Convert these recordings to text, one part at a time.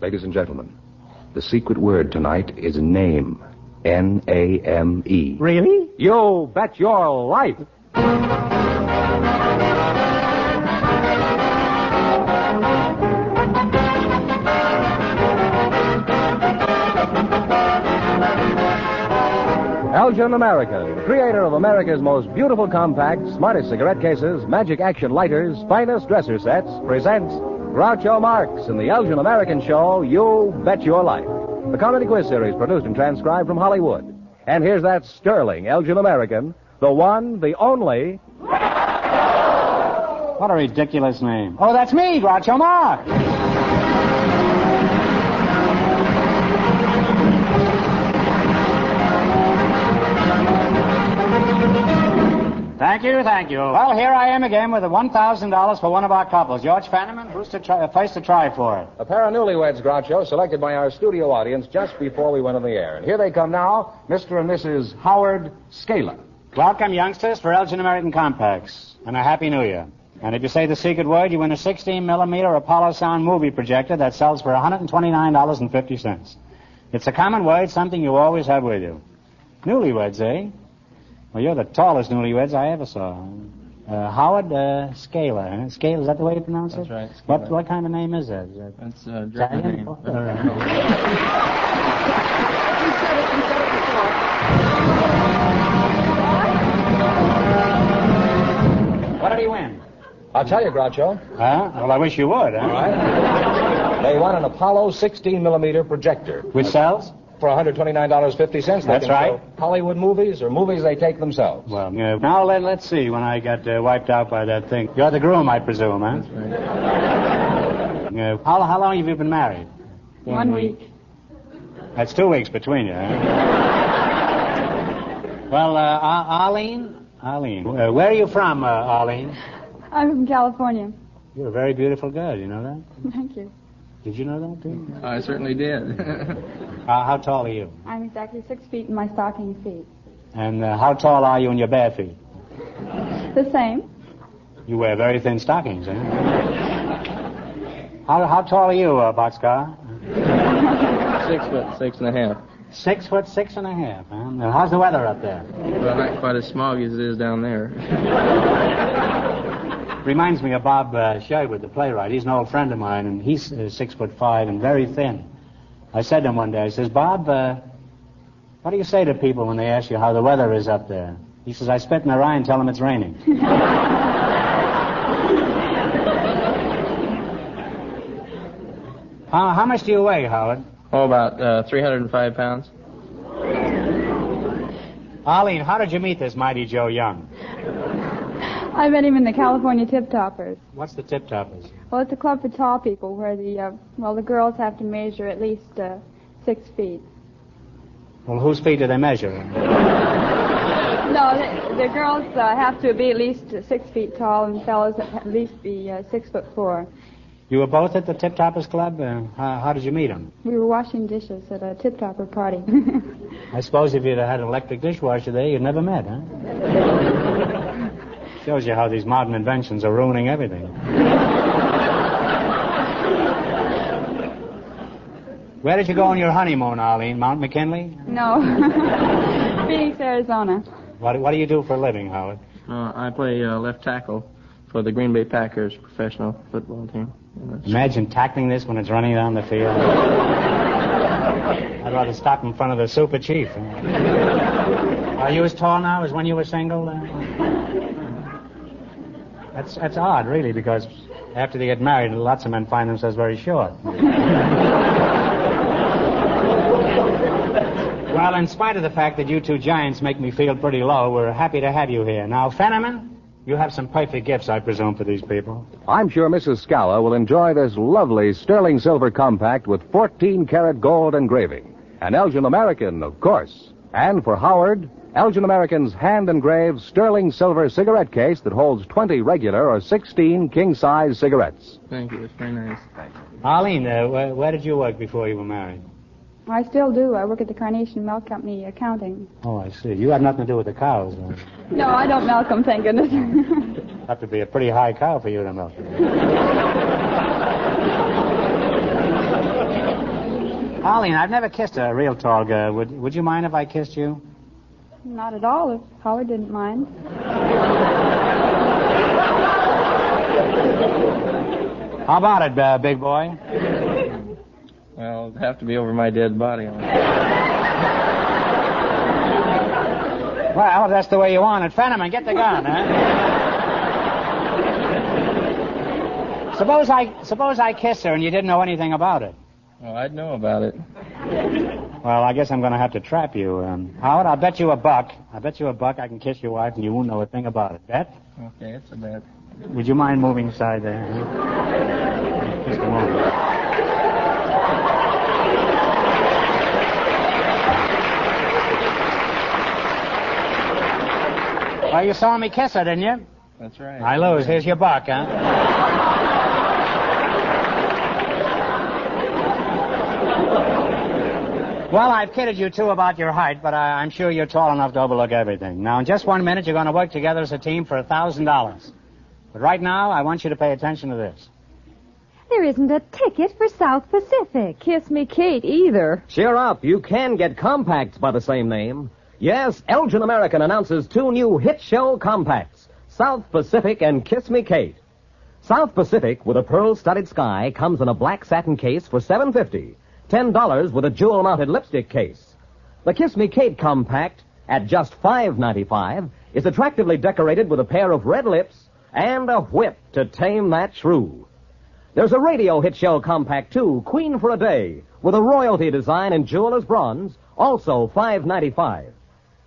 Ladies and gentlemen, the secret word tonight is name. N A M E. Really? You bet your life. Elgin American, creator of America's most beautiful compacts, smartest cigarette cases, magic action lighters, finest dresser sets, presents Groucho Marx in the Elgin American show, You Bet Your Life. The comedy quiz series produced and transcribed from Hollywood. And here's that sterling Elgin American, the one, the only. What a ridiculous name. Oh, that's me, Groucho Marx. Thank you, thank you. Well, here I am again with the $1,000 for one of our couples. George Fenneman, who's to try, place to try for it? A pair of newlyweds, Groucho, selected by our studio audience just before we went on the air. And here they come now, Mr. and Mrs. Howard Scala. Welcome, youngsters, for Elgin American Compacts. And a Happy New Year. And if you say the secret word, you win a 16 millimeter Apollo Sound movie projector that sells for $129.50. It's a common word, something you always have with you. Newlyweds, eh? Well, you're the tallest newlyweds I ever saw. Uh, Howard uh, Scala. Huh? Scala, is that the way you pronounce That's it? right, What, what kind of name is that? Is that That's a German Italian? name. Oh, all right. What did he win? I'll tell you, Groucho. Huh? Well, I wish you would, huh? All right. They won an Apollo 16 millimeter projector Which sells? For $129.50. That's right. Hollywood movies or movies they take themselves. Well, yeah. now let, let's see when I got uh, wiped out by that thing. You're the groom, I presume, huh? Yeah. How, how long have you been married? One week. That's two weeks between you, huh? well, uh, Ar- Arlene? Arlene. Uh, where are you from, uh, Arlene? I'm from California. You're a very beautiful girl, you know that? Thank you. Did you know that, too? I certainly did. Uh, how tall are you? I'm exactly six feet in my stocking feet. And uh, how tall are you in your bare feet? The same. You wear very thin stockings, eh? How, how tall are you, uh, Boxcar? six foot six and a half. Six foot six and a half. Huh? Now, how's the weather up there? Well, not quite as smoggy as it is down there. Reminds me of Bob uh, Sherwood, the playwright. He's an old friend of mine, and he's uh, six foot five and very thin. I said to him one day, I says, Bob, uh, what do you say to people when they ask you how the weather is up there? He says, I spit in their eye and tell them it's raining. how, how much do you weigh, Howard? Oh, about uh, 305 pounds. Arlene, how did you meet this mighty Joe Young? I met him in the California Tip Toppers. What's the tip toppers? Well, it's a club for tall people where the uh, well the girls have to measure at least uh, six feet. Well, whose feet do they measure? No, the, the girls uh, have to be at least six feet tall, and fellows at least be uh, six foot four. You were both at the Tip Toppers Club? Uh, how, how did you meet them? We were washing dishes at a Tip Topper party. I suppose if you'd had an electric dishwasher there, you'd never met, huh? Shows you how these modern inventions are ruining everything. Where did you go on your honeymoon, Arlene? Mount McKinley? no, Phoenix, Arizona. What, what do you do for a living, Howard? Uh, I play uh, left tackle for the Green Bay Packers professional football team. Imagine tackling this when it's running down the field. I'd rather stop in front of the super chief. Are you as tall now as when you were single? Uh, That's, that's odd, really, because after they get married, lots of men find themselves very short. well, in spite of the fact that you two giants make me feel pretty low, we're happy to have you here. Now, Fenneman, you have some perfect gifts, I presume, for these people. I'm sure Mrs. Scala will enjoy this lovely sterling silver compact with 14 karat gold engraving. An Elgin American, of course. And for Howard, Elgin American's hand engraved sterling silver cigarette case that holds 20 regular or 16 king size cigarettes. thank you. It's very nice. Arlene, uh, where, where did you work before you were married? I still do. I work at the Carnation Milk Company accounting. Oh, I see. You have nothing to do with the cows. Uh, No, I don't milk them, thank goodness. have to be a pretty high cow for you to milk. Arlene, I've never kissed a real tall girl. Would, would you mind if I kissed you? Not at all, if Howard didn't mind. How about it, uh, big boy? Well, it'd have to be over my dead body. Well, if that's the way you want it. Fenneman, get the gun, huh? suppose I suppose I kiss her and you didn't know anything about it. Well, I'd know about it. Well, I guess I'm going to have to trap you. Um, Howard, I'll bet you a buck. I'll bet you a buck I can kiss your wife and you won't know a thing about it. Bet? Okay, it's a bet. Would you mind moving aside there? huh? Just a moment. Well, you saw me kiss her, didn't you? That's right. I lose. Here's your buck, huh? Well, I've kidded you too about your height, but I, I'm sure you're tall enough to overlook everything. Now, in just one minute, you're going to work together as a team for a thousand dollars. But right now, I want you to pay attention to this. There isn't a ticket for South Pacific. Kiss me, Kate, either. Cheer up. You can get compacts by the same name. Yes, Elgin American announces two new hit show compacts, South Pacific and Kiss Me Kate. South Pacific with a pearl studded sky comes in a black satin case for seven fifty. Ten dollars with a jewel mounted lipstick case. The Kiss Me Kate compact at just five ninety five is attractively decorated with a pair of red lips and a whip to tame that shrew. There's a radio hit show compact too, Queen for a Day, with a royalty design in jeweler's bronze, also five ninety five.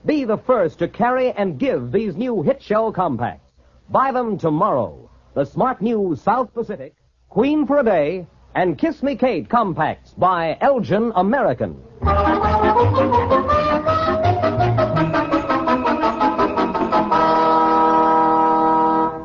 Be the first to carry and give these new hit show compacts. Buy them tomorrow. The smart new South Pacific, Queen for a Day, and Kiss Me Kate compacts by Elgin American.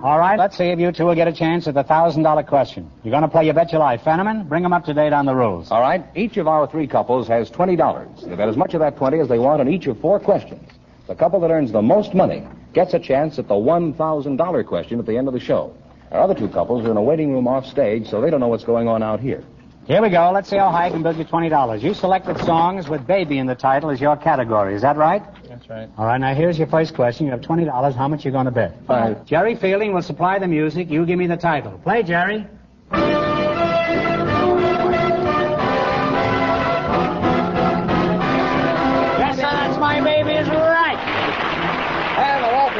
All right, let's see if you two will get a chance at the thousand dollar question. You're going to play You Bet Your Life. Fenneman, bring them up to date on the rules. All right, each of our three couples has $20. They bet as much of that 20 as they want on each of four questions. The couple that earns the most money gets a chance at the $1,000 question at the end of the show. Our other two couples are in a waiting room off stage, so they don't know what's going on out here. Here we go. Let's see how high I can build you $20. You selected songs with baby in the title as your category. Is that right? That's right. All right, now here's your first question. You have $20. How much are you going to bet? Five. Jerry Fielding will supply the music. You give me the title. Play, Jerry.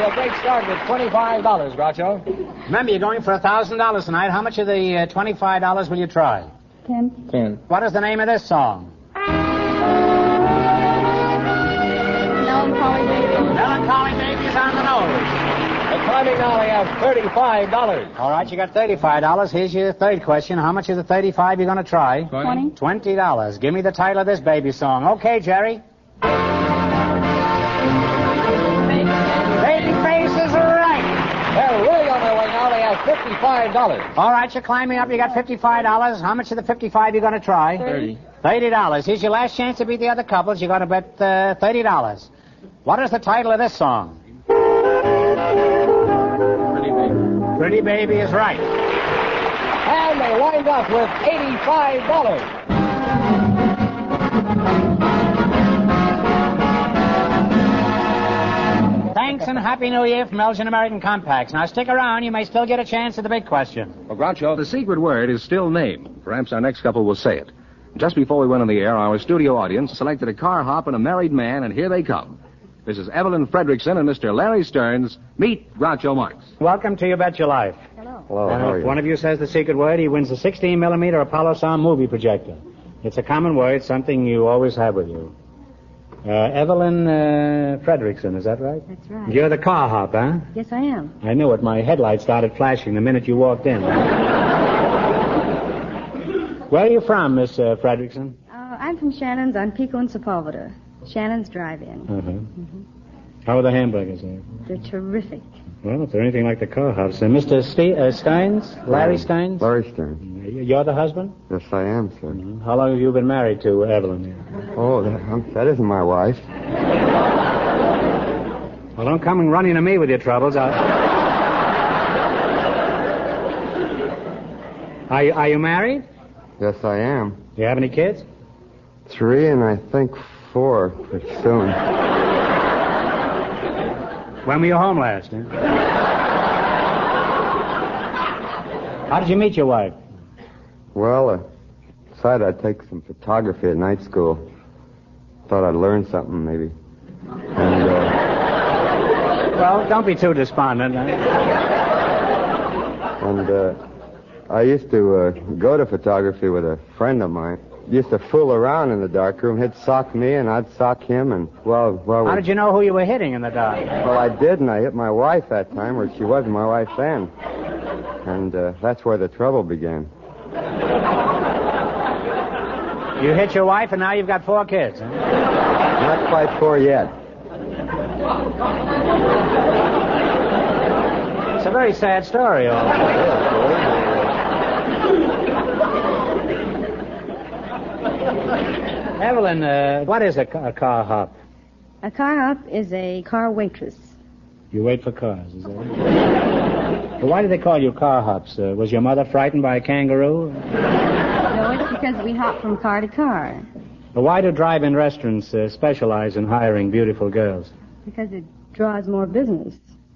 A great start with $25, Groucho. Remember, you're going for $1,000 tonight. How much of the uh, $25 will you try? Ten. Ten. What is the name of this song? Melancholy baby. Melancholy Babies on the Nose. The timing now, they have $35. All right, you got $35. Here's your third question. How much of the 35 you going to try? Twenty. $20. Give me the title of this baby song. Okay, Jerry. $55. All right, you're climbing up. You got $55. How much of the 55 you going to try? Thirty. $30. Here's your last chance to beat the other couples. You're going to bet uh, $30. What is the title of this song? Pretty big. Pretty Baby is right. And they wind up with $85. Thanks and Happy New Year from Elgin American Compacts. Now stick around. You may still get a chance at the big question. Well, Groucho, the secret word is still name. Perhaps our next couple will say it. Just before we went on the air, our studio audience selected a car hop and a married man, and here they come. Mrs. Evelyn Fredrickson and Mr. Larry Stearns. Meet Groucho Marx. Welcome to You Bet Your Life. Hello, uh, and if one of you says the secret word, he wins a 16 millimeter Apollo sound movie projector. It's a common word, something you always have with you. Uh, Evelyn uh, Fredrickson, is that right? That's right. You're the car hop, huh? Yes, I am. I knew it. My headlight started flashing the minute you walked in. Where are you from, Miss uh, Fredrickson? Uh, I'm from Shannon's on Pico and Sepulveda. Shannon's Drive-In. Uh-huh. How are the hamburgers there? They're terrific. Well, if they're anything like the car hops. Uh, Mr. Ste- uh, Steins? Larry Steins? Larry Stern. You're the husband? Yes, I am, sir. How long have you been married to Evelyn? Oh, that, um, that isn't my wife. Well, don't come and running to me with your troubles. I... Are, you, are you married? Yes, I am. Do you have any kids? Three and I think four pretty soon. When were you home last? Huh? How did you meet your wife? Well, I decided I'd take some photography at night school. Thought I'd learn something, maybe. And, uh, Well, don't be too despondent. Huh? and, uh, I used to, uh, go to photography with a friend of mine. Used to fool around in the darkroom. He'd sock me and I'd sock him and, well, well, How did you know who you were hitting in the dark? Well, I did, and I hit my wife that time, or she wasn't my wife then. And uh, that's where the trouble began. You hit your wife, and now you've got four kids. Huh? Not quite four yet. It's a very sad story. All. Uh, what is a, a car hop? A car hop is a car waitress. You wait for cars, is that it? Why do they call you car hops? Uh, was your mother frightened by a kangaroo? No, it's because we hop from car to car. But why do drive-in restaurants uh, specialize in hiring beautiful girls? Because it draws more business.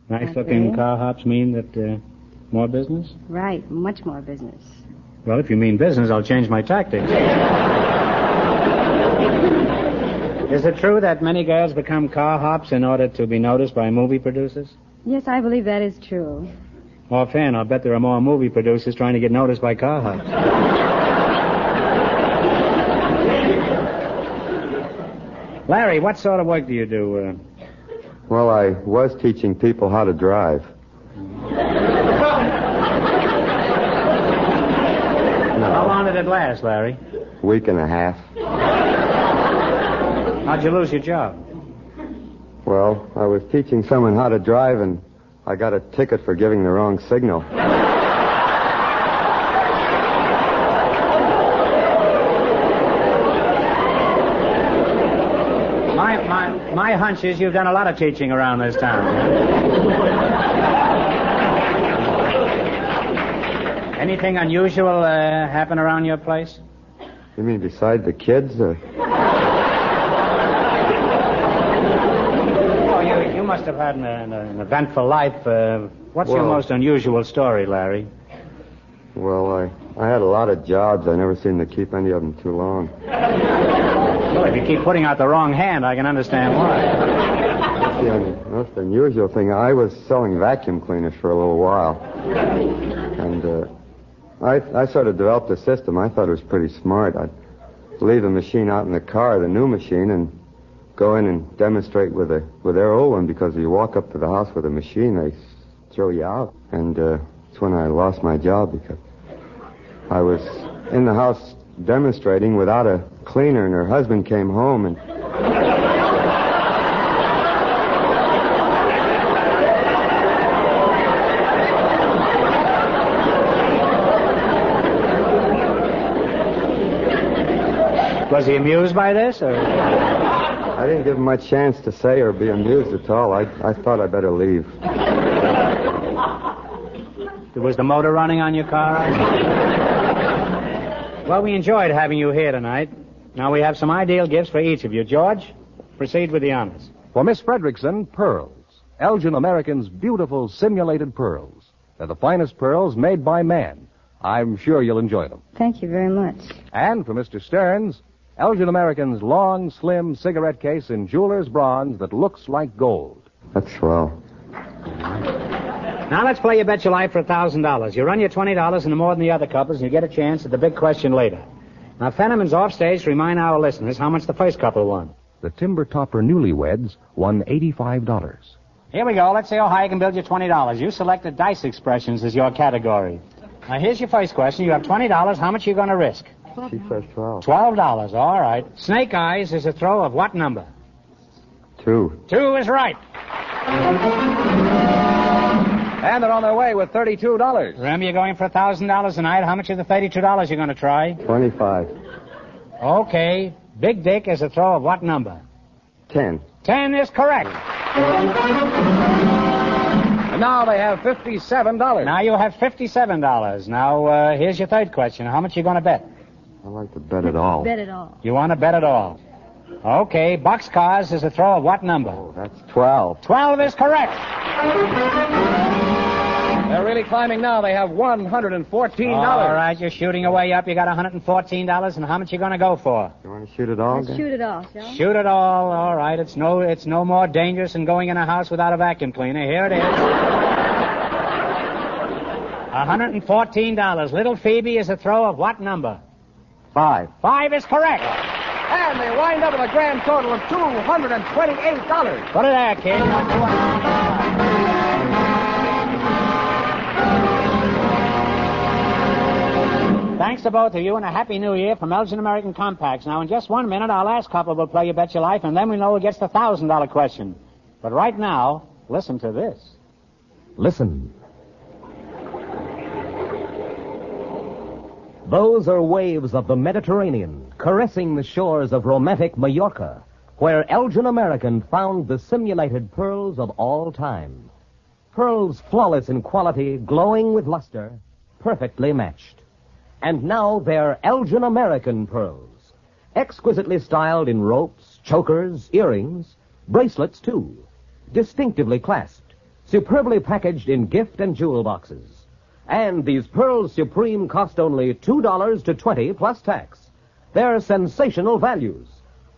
Nice-looking Okay. car hops mean that uh, more business? Right, much more business. Well, if you mean business, I'll change my tactics. Is it true that many girls become car hops in order to be noticed by movie producers? Yes, I believe that is true. Offhand, I'll bet there are more movie producers trying to get noticed by car hops. Larry, what sort of work do you do? Uh, Well, I was teaching people how to drive. how long did it last, Larry? Week and a half. How'd you lose your job? Well, I was teaching someone how to drive, and I got a ticket for giving the wrong signal. My, my, my hunch is you've done a lot of teaching around this town. Anything unusual uh, happen around your place? You mean beside the kids? Or... Oh, you, you must have had an, an, an eventful life. Uh, what's your most unusual story, Larry? Well, I, I had a lot of jobs. I never seemed to keep any of them too long. Well, if you keep putting out the wrong hand, I can understand why. The most unusual thing, I was selling vacuum cleaners for a little while. And uh, I, I sort of developed a system. I thought it was pretty smart. I'd leave the machine out in the car, the new machine, and go in and demonstrate with, a, with their old one because if you walk up to the house with a machine, they throw you out. And uh, when I lost my job because I was in the house demonstrating without a cleaner, and her husband came home and Was he amused by this? Or? I didn't give him much chance to say or be amused at all. I, I thought I'd better leave. Was the motor running on your car? well, we enjoyed having you here tonight. Now we have some ideal gifts for each of you. George, proceed with the honors. For Miss Fredrickson, pearls. Elgin American's beautiful simulated pearls. They're the finest pearls made by man. I'm sure you'll enjoy them. Thank you very much. And for Mr. Stearns, Elgin American's long, slim cigarette case in jeweler's bronze that looks like gold. That's swell. Now let's play You Bet Your Life for a $1,000. You run your $20 into more than the other couples, and you get a chance at the big question later. Now, Fenneman's off stage to remind our listeners how much the first couple won. The Tip Topper newlyweds won $85. Here we go. Let's see how high you can build your $20. You selected dice expressions as your category. Now, here's your first question. You have $20. How much are you going to risk? She says 12. $12. All right. Snake Eyes is a throw of what number? Two. Two is right. And they're on their way with $32. Remember, you're going for a $1,000 tonight. How much of the $32 you're going to try? 25. Okay. Big Dick is a throw of what number? 10. Ten is correct. And now they have $57. Now you have $57. Now, uh, here's your third question. How much are you going to bet? I like to bet it all. Bet it all. You want to bet it all. Okay, boxcars is a throw of what number? Oh, that's 12. 12 is correct. They're really climbing now. They have $114. All right, you're shooting away up. You got $114, and how much you going to go for? You want to shoot it all? Let's shoot it all, shall we? Shoot it all. All right, it's no, it's no more dangerous than going in a house without a vacuum cleaner. Here it is. $114. Little Phoebe is a throw of what number? Five. Five is correct. And they wind up with a grand total of $228. Put it there, kid. You want $225. Thanks to both of you and a happy new year from Elgin American Compacts. Now, in just one minute, our last couple will play You Bet Your Life, and then we know who gets the thousand dollar question. But right now, listen to this. Listen. Those are waves of the Mediterranean caressing the shores of romantic Mallorca, where Elgin American found the simulated pearls of all time. Pearls flawless in quality, glowing with luster, perfectly matched. And now they're Elgin American pearls, exquisitely styled in ropes, chokers, earrings, bracelets too, distinctively clasped, superbly packaged in gift and jewel boxes. And these pearls supreme cost only $2 to 20 plus tax. They're sensational values.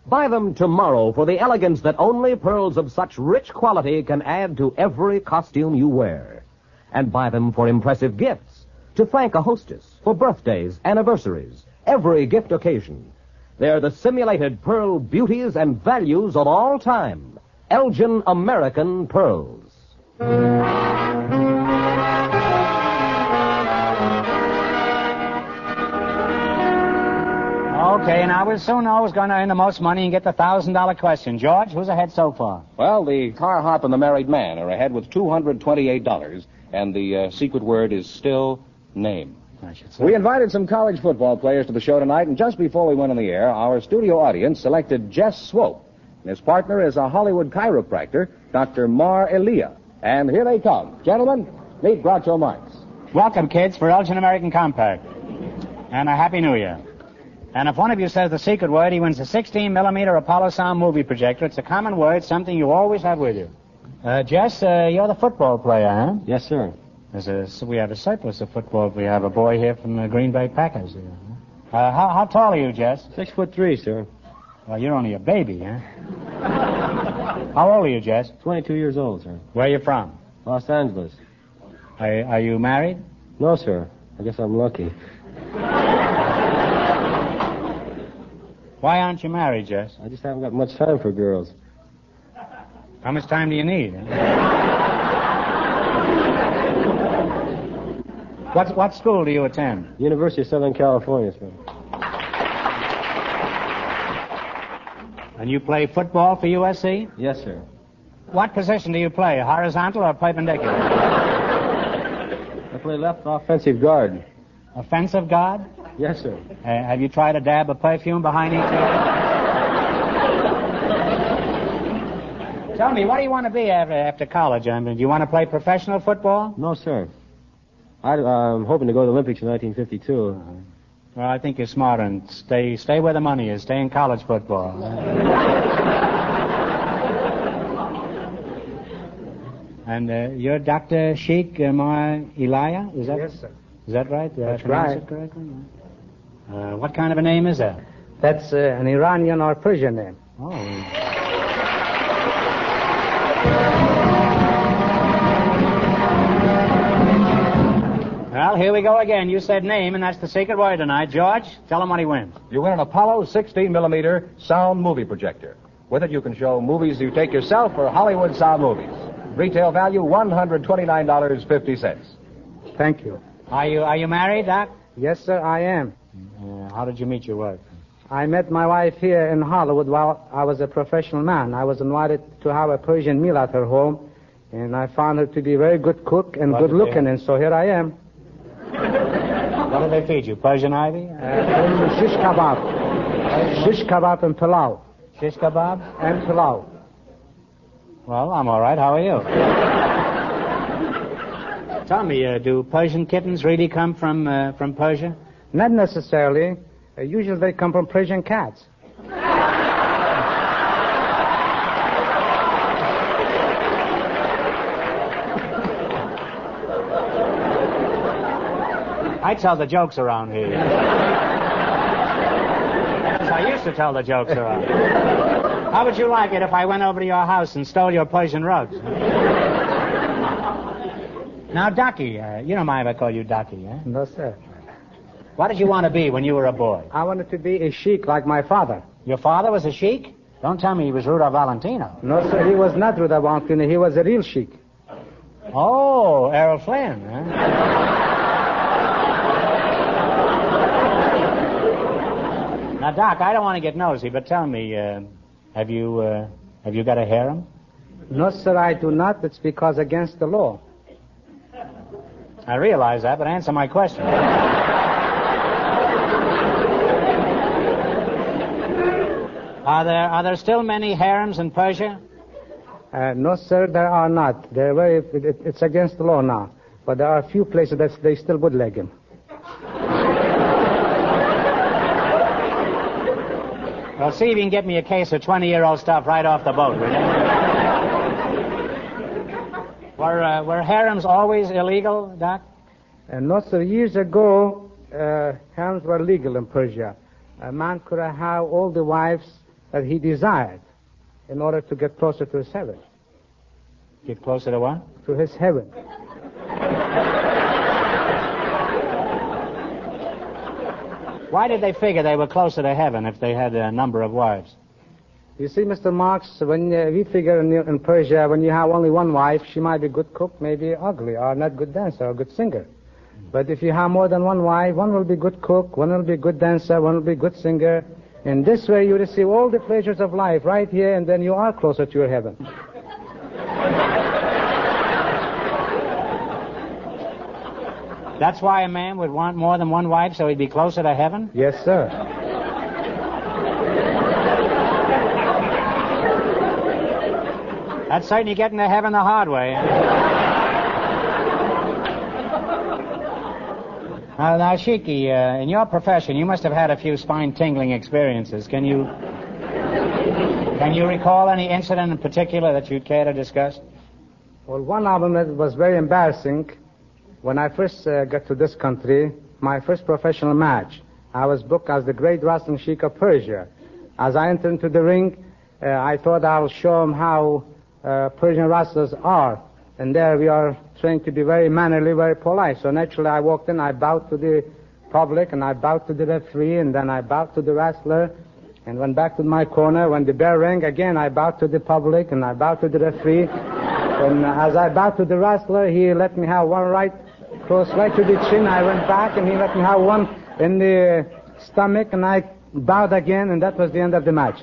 Buy them tomorrow for the elegance that only pearls of such rich quality can add to every costume you wear. And buy them for impressive gifts, to thank a hostess, for birthdays, anniversaries, every gift occasion. They're the simulated pearl beauties and values of all time. Elgin American Pearls. Okay, now we'll soon know who's going to earn the most money and get the thousand dollar question. George, who's ahead so far? Well, the car hop and the married man are ahead with $228, and the uh, secret word is still name. I should say. We invited some college football players to the show tonight, and just before we went on the air, our studio audience selected Jess Swope. And his partner is a Hollywood chiropractor, Dr. Mar Elia. And here they come. Gentlemen, meet Groucho Marx. Welcome, kids, for Elgin American Compact. And a Happy New Year. And if one of you says the secret word, he wins a 16 millimeter Apollo sound movie projector. It's a common word, something you always have with you. Uh, Jess, uh, you're the football player, huh? Yes, sir. There's a, we have a surplus of football. We have a boy here from the Green Bay Packers. Here. Uh, how, how tall are you, Jess? Six foot three, sir. Well, you're only a baby, huh? how old are you, Jess? Twenty-two years old, sir. Where are you from? Los Angeles. Are, are you married? No, sir. I guess I'm lucky. Why aren't you married, Jess? I just haven't got much time for girls. How much time do you need? huh? what, what school do you attend? University of Southern California, sir. And you play football for USC? Yes, sir. What position do you play, horizontal or perpendicular? I play left offensive guard. Offensive guard? Yes, sir. Uh, have you tried a dab of perfume behind each ear? Tell me, what do you want to be after, after college? I mean, do you want to play professional football? No, sir. I, I'm hoping to go to the Olympics in 1952. Well, I think you're smart and stay stay where the money is. Stay in college football. and uh, you're Dr. Sheikh uh, Mar Elia? Is that? Yes, sir. Is that right? Did That's right. it correctly? Uh, what kind of a name is that? That's uh, an Iranian or Persian name. Oh. Well, here we go again. You said name, and that's the secret word tonight. George, tell him what he wins. You win an Apollo 16 millimeter sound movie projector. With it, you can show movies you take yourself or Hollywood sound movies. Retail value $129.50. Thank you. Are you are you married, Doc? Yes, sir, I am. Uh, how did you meet your wife? I met my wife here in Hollywood while I was a professional man. I was invited to have a Persian meal at her home, and I found her to be a very good cook and What good looking, and so here I am. What did they feed you? Persian ivy? Uh, shish kebab. Shish kebab and pilau. Shish kebab? And pilau. Well, I'm all right. How are you? Tell me, uh, do Persian kittens really come from uh, from Persia? Not necessarily. Uh, usually they come from Persian cats. I tell the jokes around here. I used to tell the jokes around. How would you like it if I went over to your house and stole your Persian rugs? now, Ducky, uh, you don't mind if I call you Ducky, eh? No, sir. What did you want to be when you were a boy? I wanted to be a sheik like my father. Your father was a sheik? Don't tell me he was Rudolph Valentino. No, sir, he was not Rudolph Valentino. He was a real sheik. Oh, Errol Flynn, huh? Now, Doc, I don't want to get nosy, but tell me, uh, have you uh, have you got a harem? No, sir, I do not. It's because against the law. I realize that, but answer my question. Are there are there still many harems in Persia? Uh, no, sir, there are not. They're very, it, it's against the law now. But there are a few places that they still would leg him. Well, see if you can get me a case of 20 year old stuff right off the boat, will you? were, uh, were harems always illegal, Doc? And no, sir, years ago, uh, harems were legal in Persia. A man could have all the wives that he desired in order to get closer to his heaven. Get closer to what? To his heaven. Why did they figure they were closer to heaven if they had a number of wives? You see, Mr. Marx, when uh, we figure in, in, Persia, when you have only one wife, she might be good cook, maybe ugly, or not good dancer, or good singer. But if you have more than one wife, one will be good cook, one will be good dancer, one will be good singer. In this way, you receive all the pleasures of life right here, and then you are closer to your heaven. That's why a man would want more than one wife so he'd be closer to heaven? Yes, sir. That's certainly getting to heaven the hard way. Eh? Now, now, Shiki, uh, in your profession, you must have had a few spine-tingling experiences. Can you can you recall any incident in particular that you'd care to discuss? Well, one of them was very embarrassing. When I first uh, got to this country, my first professional match, I was booked as the great wrestling sheik of Persia. As I entered into the ring, uh, I thought I'll show them how uh, Persian wrestlers are. And there we are trained to be very mannerly, very polite. So naturally I walked in, I bowed to the public, and I bowed to the referee, and then I bowed to the wrestler, and went back to my corner. When the bell rang again, I bowed to the public, and I bowed to the referee. and as I bowed to the wrestler, he let me have one right close right to the chin. I went back and he let me have one in the stomach and I bowed again and that was the end of the match.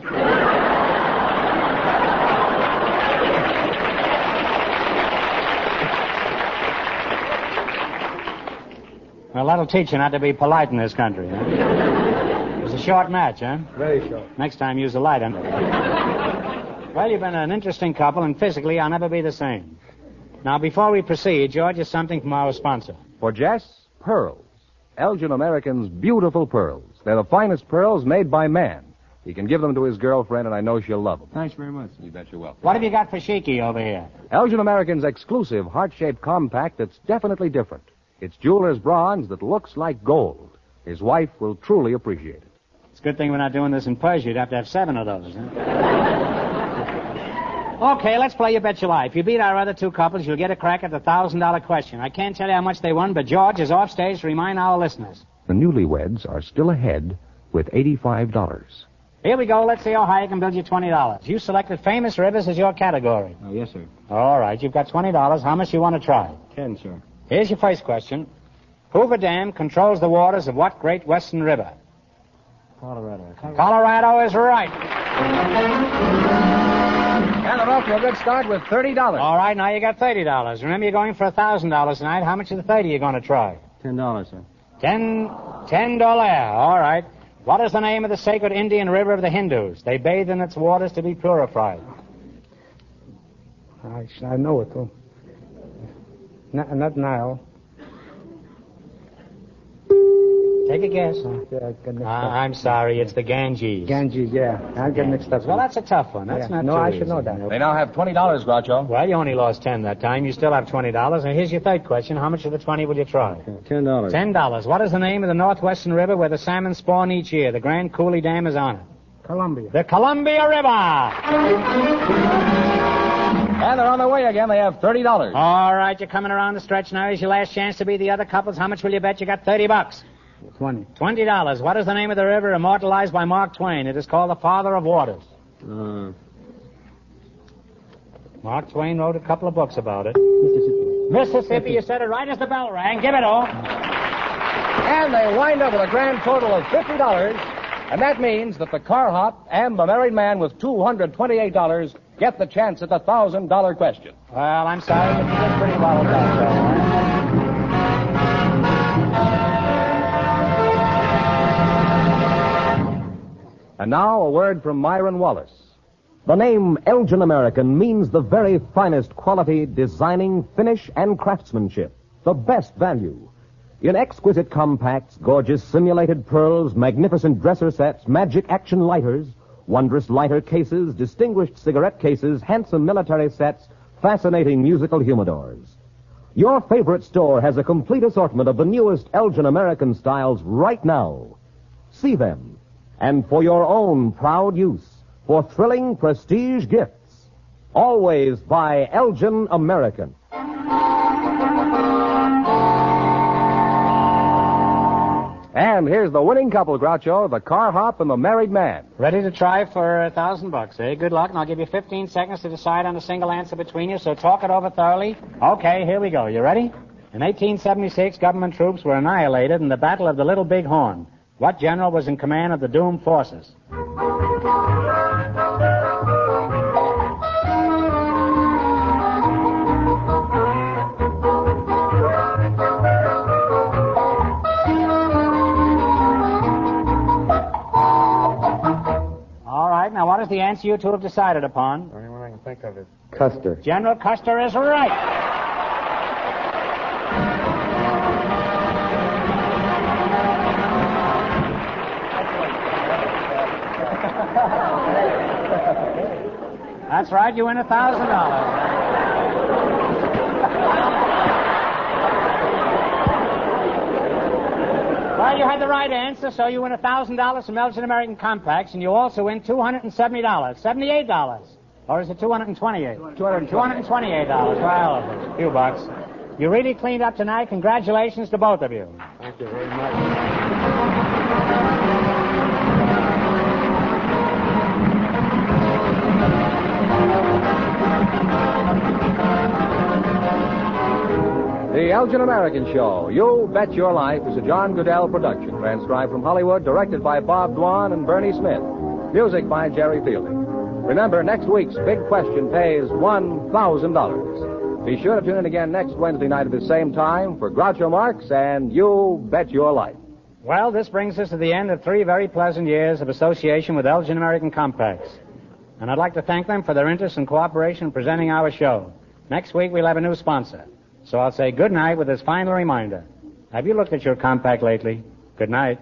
Well, that'll teach you not to be polite in this country. Huh? It was a short match, huh? Very short. Next time, use a light one. well, you've been an interesting couple, and physically, I'll never be the same. Now, before we proceed, George, is something from our sponsor. For Jess, pearls. Elgin American's beautiful pearls. They're the finest pearls made by man. He can give them to his girlfriend, and I know she'll love them. Thanks very much. You bet you will. What have you got for Shiki over here? Elgin American's exclusive heart-shaped compact that's definitely different. It's jeweler's bronze that looks like gold. His wife will truly appreciate it. It's a good thing we're not doing this in Persia. You'd have to have seven of those, huh? Okay, let's play You Bet Your Life. You beat our other two couples, you'll get a crack at the $1,000 question. I can't tell you how much they won, but George is off stage to remind our listeners. The newlyweds are still ahead with $85. Here we go. Let's see how high I can build you $20. You selected famous rivers as your category. Oh, yes, sir. All right, you've got $20. How much you want to try? Ten, sir. Here's your first question. Hoover Dam controls the waters of what great western river? Colorado. Colorado is right. And they're off to a good start with $30. All right, now you got $30. Remember, you're going for $1,000 tonight. How much of the 30 are you going to try? Ten dollars, sir. Ten, ten dollar. All right. What is the name of the sacred Indian river of the Hindus? They bathe in its waters to be purified. I, I know it. Oh. Not, not Nile. Take a guess. Yeah, uh, I'm sorry, it's the Ganges. Ganges, yeah. I get mixed up. Well, that's a tough one. That's Yeah. not No, too I should easy. know that. They now have $20, Groucho. Well, you only lost ten that time. You still have twenty dollars. And here's your third question: How much of the twenty will you try? Ten dollars. Ten dollars. What is the name of the Northwestern River where the salmon spawn each year? The Grand Coulee Dam is on it. Columbia. The Columbia River. And they're on their way again. They have $30. All right, you're coming around the stretch now. Here's your last chance to be the other couples. How much will you bet? You got thirty bucks. 20. Twenty dollars. What is the name of the river immortalized by Mark Twain? It is called the Father of Waters. Uh, Mark Twain wrote a couple of books about it. Mississippi. Mississippi, you said it right as the bell rang. Give it all. And they wind up with a grand total of $50. And that means that the car hop and the married man with $228 get the chance at the $1,000 question. Well, I'm sorry, but you did pretty well at that, Joe. And now a word from Myron Wallace. The name Elgin American means the very finest quality, designing, finish, and craftsmanship. The best value. In exquisite compacts, gorgeous simulated pearls, magnificent dresser sets, magic action lighters, wondrous lighter cases, distinguished cigarette cases, handsome military sets, fascinating musical humidors. Your favorite store has a complete assortment of the newest Elgin American styles right now. See them. And for your own proud use, for thrilling prestige gifts, always buy Elgin American. And here's the winning couple, Groucho, the car hop and the married man. Ready to try for a thousand bucks, eh? Good luck, and I'll give you 15 seconds to decide on a single answer between you, so talk it over thoroughly. Okay, here we go. You ready? In 1876, government troops were annihilated in the Battle of the Little Big Horn. What general was in command of the doomed forces? Is the answer you two have decided upon? The only one I can think of is Custer. General Custer is right. That's right, you win a thousand dollars. Well, you had the right answer, so you win a thousand dollars from Elgin American Compacts, and you also win two hundred and seventy dollars, seventy-eight dollars, or is it 228 $228. $228. Well, a few bucks. You really cleaned up tonight. Congratulations to both of you. Thank you very much. The Elgin American Show, You Bet Your Life, is a John Guedel production, transcribed from Hollywood, directed by Bob Dwan and Bernie Smith. Music by Jerry Fielding. Remember, next week's big question pays $1,000. Be sure to tune in again next Wednesday night at the same time for Groucho Marx and You Bet Your Life. Well, this brings us to the end of three very pleasant years of association with Elgin American Compacts. And I'd like to thank them for their interest and cooperation in presenting our show. Next week, we'll have a new sponsor. So I'll say good night with this final reminder. Have you looked at your compact lately? Good night.